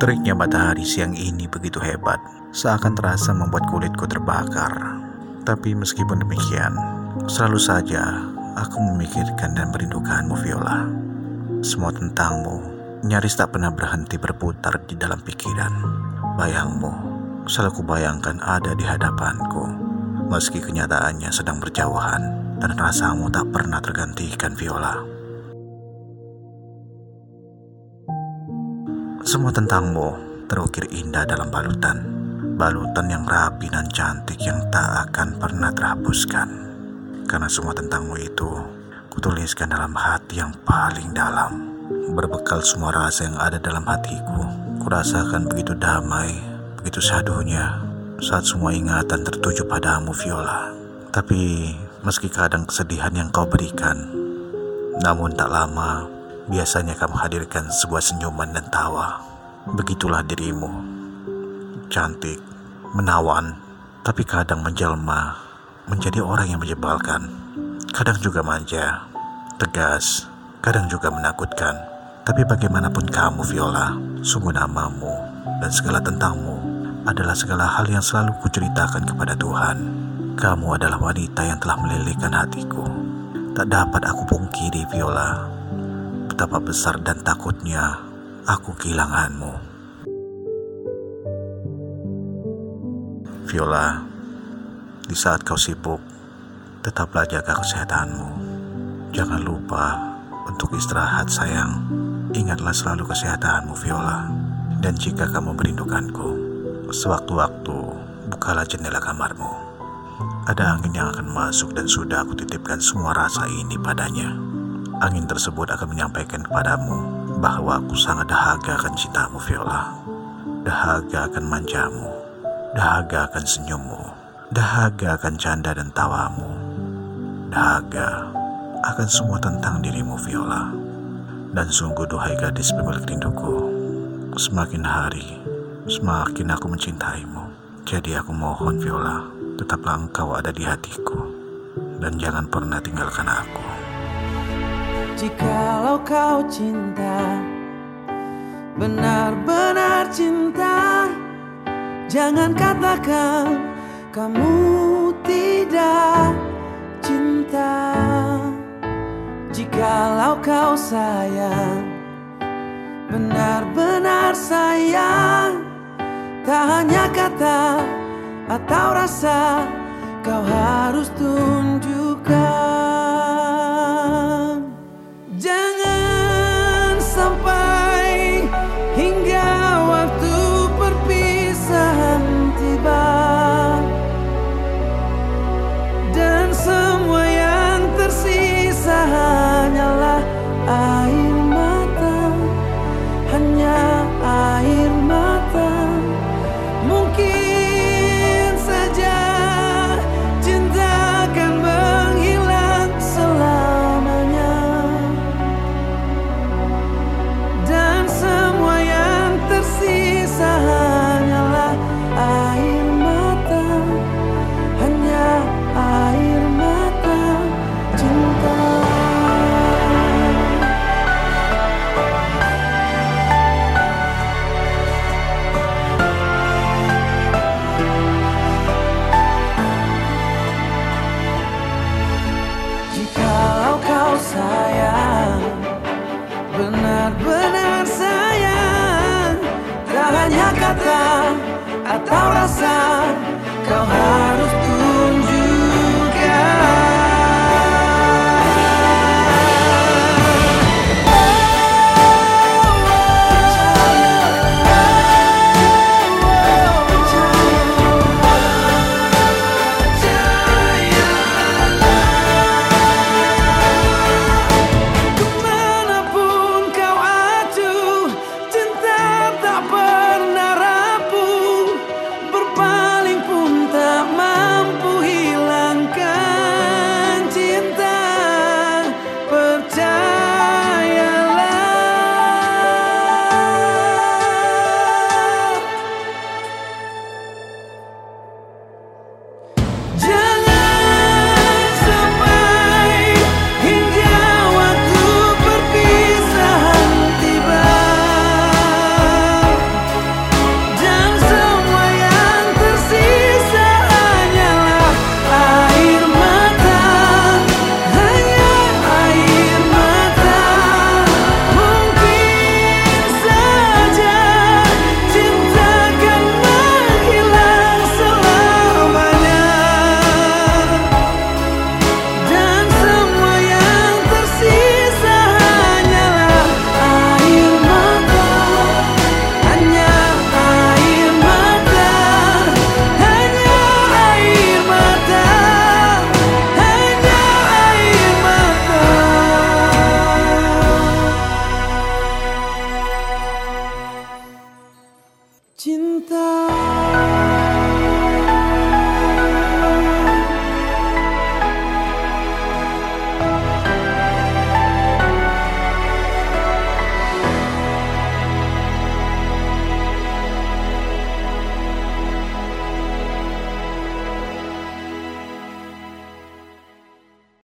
Teriknya matahari siang ini begitu hebat, seakan terasa membuat kulitku terbakar. Tapi meskipun demikian, selalu saja aku memikirkan dan merindukanmu Viola. Semua tentangmu nyaris tak pernah berhenti berputar di dalam pikiran. Bayangmu selalu kubayangkan ada di hadapanku, meski kenyataannya sedang berjauhan dan rasamu tak pernah tergantikan Viola. Semua tentangmu terukir indah dalam balutan. Balutan yang rapi dan cantik yang tak akan pernah terhapuskan. Karena semua tentangmu itu kutuliskan dalam hati yang paling dalam. Berbekal semua rasa yang ada dalam hatiku. Kurasakan begitu damai, begitu sadunya saat semua ingatan tertuju padamu Viola. Tapi meski kadang kesedihan yang kau berikan, namun tak lama Biasanya kamu hadirkan sebuah senyuman dan tawa. Begitulah dirimu. Cantik, menawan, tapi kadang menjelma menjadi orang yang menyebalkan. Kadang juga manja, tegas, kadang juga menakutkan. Tapi bagaimanapun kamu Viola, sungguh namamu dan segala tentangmu adalah segala hal yang selalu kuceritakan kepada Tuhan. Kamu adalah wanita yang telah melilihkan hatiku. Tak dapat aku pungkiri Viola betapa besar dan takutnya aku kehilanganmu. Viola, di saat kau sibuk, tetaplah jaga kesehatanmu. Jangan lupa untuk istirahat sayang. Ingatlah selalu kesehatanmu Viola. Dan jika kamu merindukanku, sewaktu-waktu bukalah jendela kamarmu. Ada angin yang akan masuk dan sudah aku titipkan semua rasa ini padanya. Angin tersebut akan menyampaikan kepadamu bahwa aku sangat dahaga akan cintamu Viola. Dahaga akan manjamu, dahaga akan senyummu, dahaga akan canda dan tawamu, dahaga akan semua tentang dirimu Viola. Dan sungguh duhai gadis pemilik rinduku, semakin hari semakin aku mencintaimu. Jadi aku mohon Viola, tetaplah engkau ada di hatiku dan jangan pernah tinggalkan aku. Jikalau kau cinta Benar-benar cinta. Jangan katakan kamu tidak cinta. Jikalau kau sayang Benar-benar sayang. Tak hanya kata atau rasa Kau harus tunjukkan Atau rasa Kau harus cinta.